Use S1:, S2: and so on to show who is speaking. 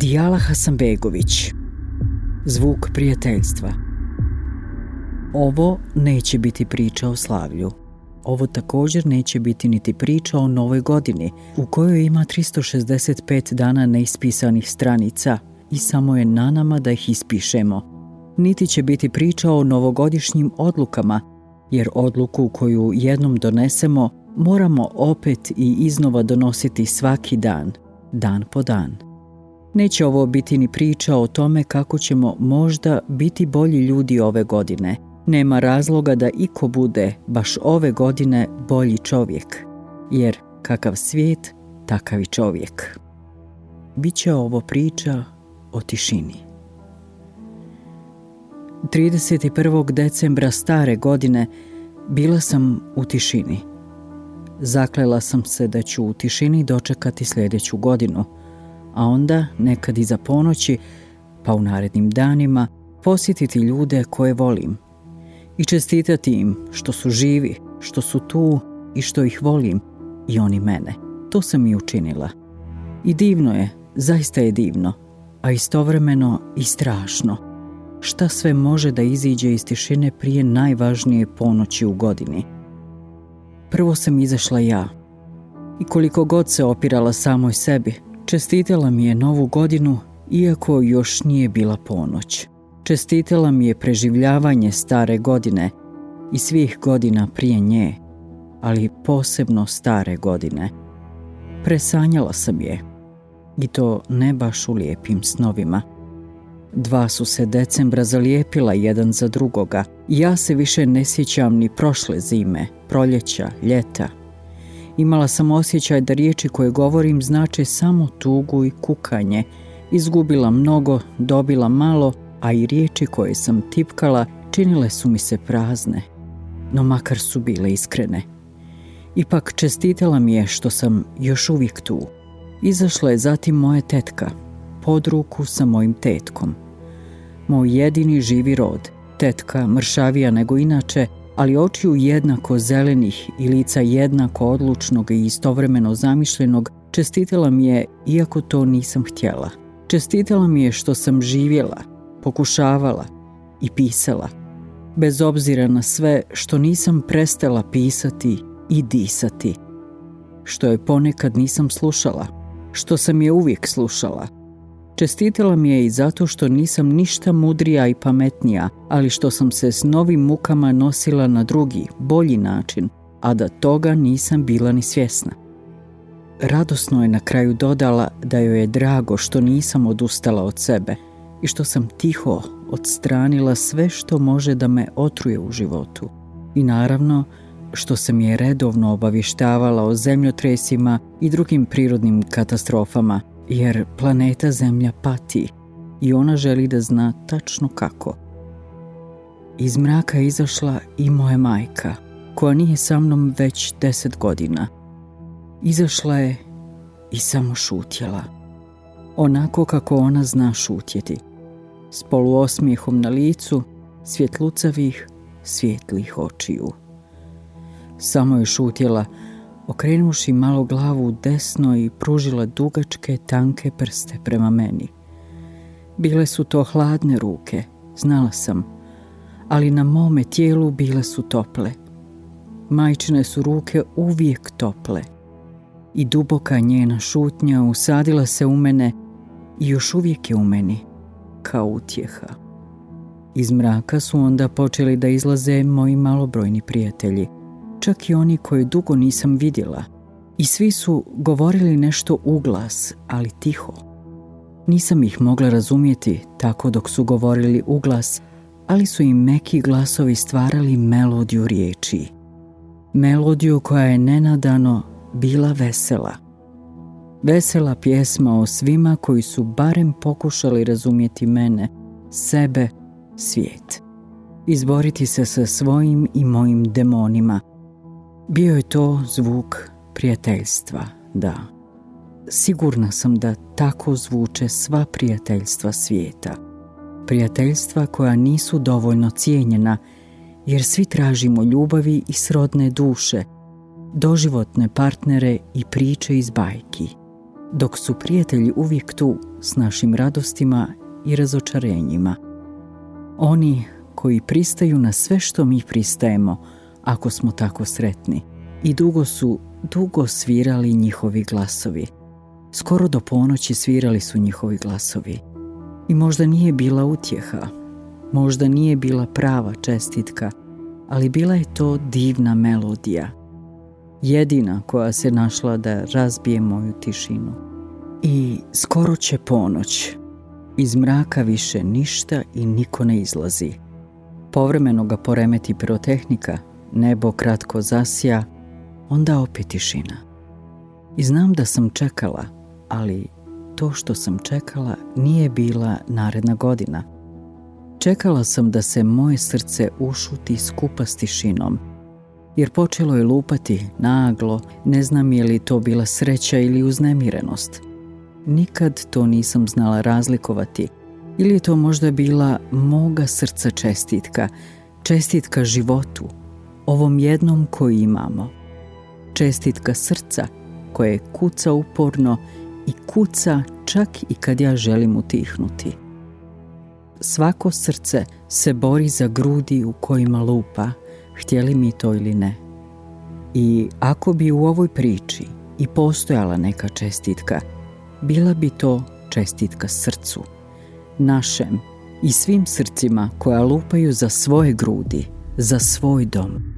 S1: Dijala Hasanbegović Zvuk prijateljstva Ovo neće biti priča o slavlju. Ovo također neće biti niti priča o novoj godini, u kojoj ima 365 dana neispisanih stranica i samo je na nama da ih ispišemo. Niti će biti priča o novogodišnjim odlukama, jer odluku koju jednom donesemo moramo opet i iznova donositi svaki dan, dan po dan. Neće ovo biti ni priča o tome kako ćemo možda biti bolji ljudi ove godine. Nema razloga da iko bude baš ove godine bolji čovjek, jer kakav svijet, takav i čovjek. Biće ovo priča o tišini. 31. decembra stare godine bila sam u tišini. Zaklela sam se da ću u tišini dočekati sljedeću godinu, a onda nekad iza ponoći, pa u narednim danima, posjetiti ljude koje volim i čestitati im što su živi, što su tu i što ih volim i oni mene. To sam i učinila. I divno je, zaista je divno, a istovremeno i strašno. Šta sve može da iziđe iz tišine prije najvažnije ponoći u godini? Prvo sam izašla ja. I koliko god se opirala samoj sebi, čestitala mi je novu godinu, iako još nije bila ponoć. Čestitala mi je preživljavanje stare godine i svih godina prije nje, ali posebno stare godine. Presanjala sam je, i to ne baš u lijepim snovima. Dva su se decembra zalijepila jedan za drugoga ja se više ne sjećam ni prošle zime, proljeća, ljeta. Imala sam osjećaj da riječi koje govorim znače samo tugu i kukanje. Izgubila mnogo, dobila malo, a i riječi koje sam tipkala činile su mi se prazne. No makar su bile iskrene. Ipak čestitala mi je što sam još uvijek tu. Izašla je zatim moja tetka, pod ruku sa mojim tetkom. Moj jedini živi rod, tetka mršavija nego inače, ali očiju jednako zelenih i lica jednako odlučnog i istovremeno zamišljenog, čestitala mi je, iako to nisam htjela. Čestitala mi je što sam živjela, pokušavala i pisala, bez obzira na sve što nisam prestala pisati i disati, što je ponekad nisam slušala, što sam je uvijek slušala. Čestitala mi je i zato što nisam ništa mudrija i pametnija, ali što sam se s novim mukama nosila na drugi, bolji način, a da toga nisam bila ni svjesna. Radosno je na kraju dodala da joj je drago što nisam odustala od sebe i što sam tiho odstranila sve što može da me otruje u životu. I naravno, što sam je redovno obavještavala o zemljotresima i drugim prirodnim katastrofama, jer planeta Zemlja pati i ona želi da zna tačno kako. Iz mraka je izašla i moja majka, koja nije sa mnom već deset godina. Izašla je i samo šutjela. Onako kako ona zna šutjeti. S poluosmijehom na licu, svjetlucavih, svjetlih očiju. Samo je šutjela, okrenuši malo glavu u desno i pružila dugačke, tanke prste prema meni. Bile su to hladne ruke, znala sam, ali na mome tijelu bile su tople. Majčine su ruke uvijek tople i duboka njena šutnja usadila se u mene i još uvijek je u meni, kao utjeha. Iz mraka su onda počeli da izlaze moji malobrojni prijatelji – čak i oni koje dugo nisam vidjela. I svi su govorili nešto uglas, ali tiho. Nisam ih mogla razumjeti tako dok su govorili uglas, ali su im meki glasovi stvarali melodiju riječi. Melodiju koja je nenadano bila vesela. Vesela pjesma o svima koji su barem pokušali razumjeti mene, sebe, svijet. Izboriti se sa svojim i mojim demonima, bio je to zvuk prijateljstva, da. Sigurna sam da tako zvuče sva prijateljstva svijeta. Prijateljstva koja nisu dovoljno cijenjena, jer svi tražimo ljubavi i srodne duše, doživotne partnere i priče iz bajki. dok su prijatelji uvijek tu s našim radostima i razočarenjima. Oni koji pristaju na sve što mi pristajemo, ako smo tako sretni. I dugo su, dugo svirali njihovi glasovi. Skoro do ponoći svirali su njihovi glasovi. I možda nije bila utjeha, možda nije bila prava čestitka, ali bila je to divna melodija. Jedina koja se našla da razbije moju tišinu. I skoro će ponoć. Iz mraka više ništa i niko ne izlazi. Povremeno ga poremeti pirotehnika, nebo kratko zasija, onda opet tišina. I znam da sam čekala, ali to što sam čekala nije bila naredna godina. Čekala sam da se moje srce ušuti skupa s tišinom, jer počelo je lupati naglo, ne znam je li to bila sreća ili uznemirenost. Nikad to nisam znala razlikovati, ili je to možda bila moga srca čestitka, čestitka životu, ovom jednom koji imamo. Čestitka srca koje kuca uporno i kuca čak i kad ja želim utihnuti. Svako srce se bori za grudi u kojima lupa, htjeli mi to ili ne. I ako bi u ovoj priči i postojala neka čestitka, bila bi to čestitka srcu, našem i svim srcima koja lupaju za svoje grudi, za svoj dom.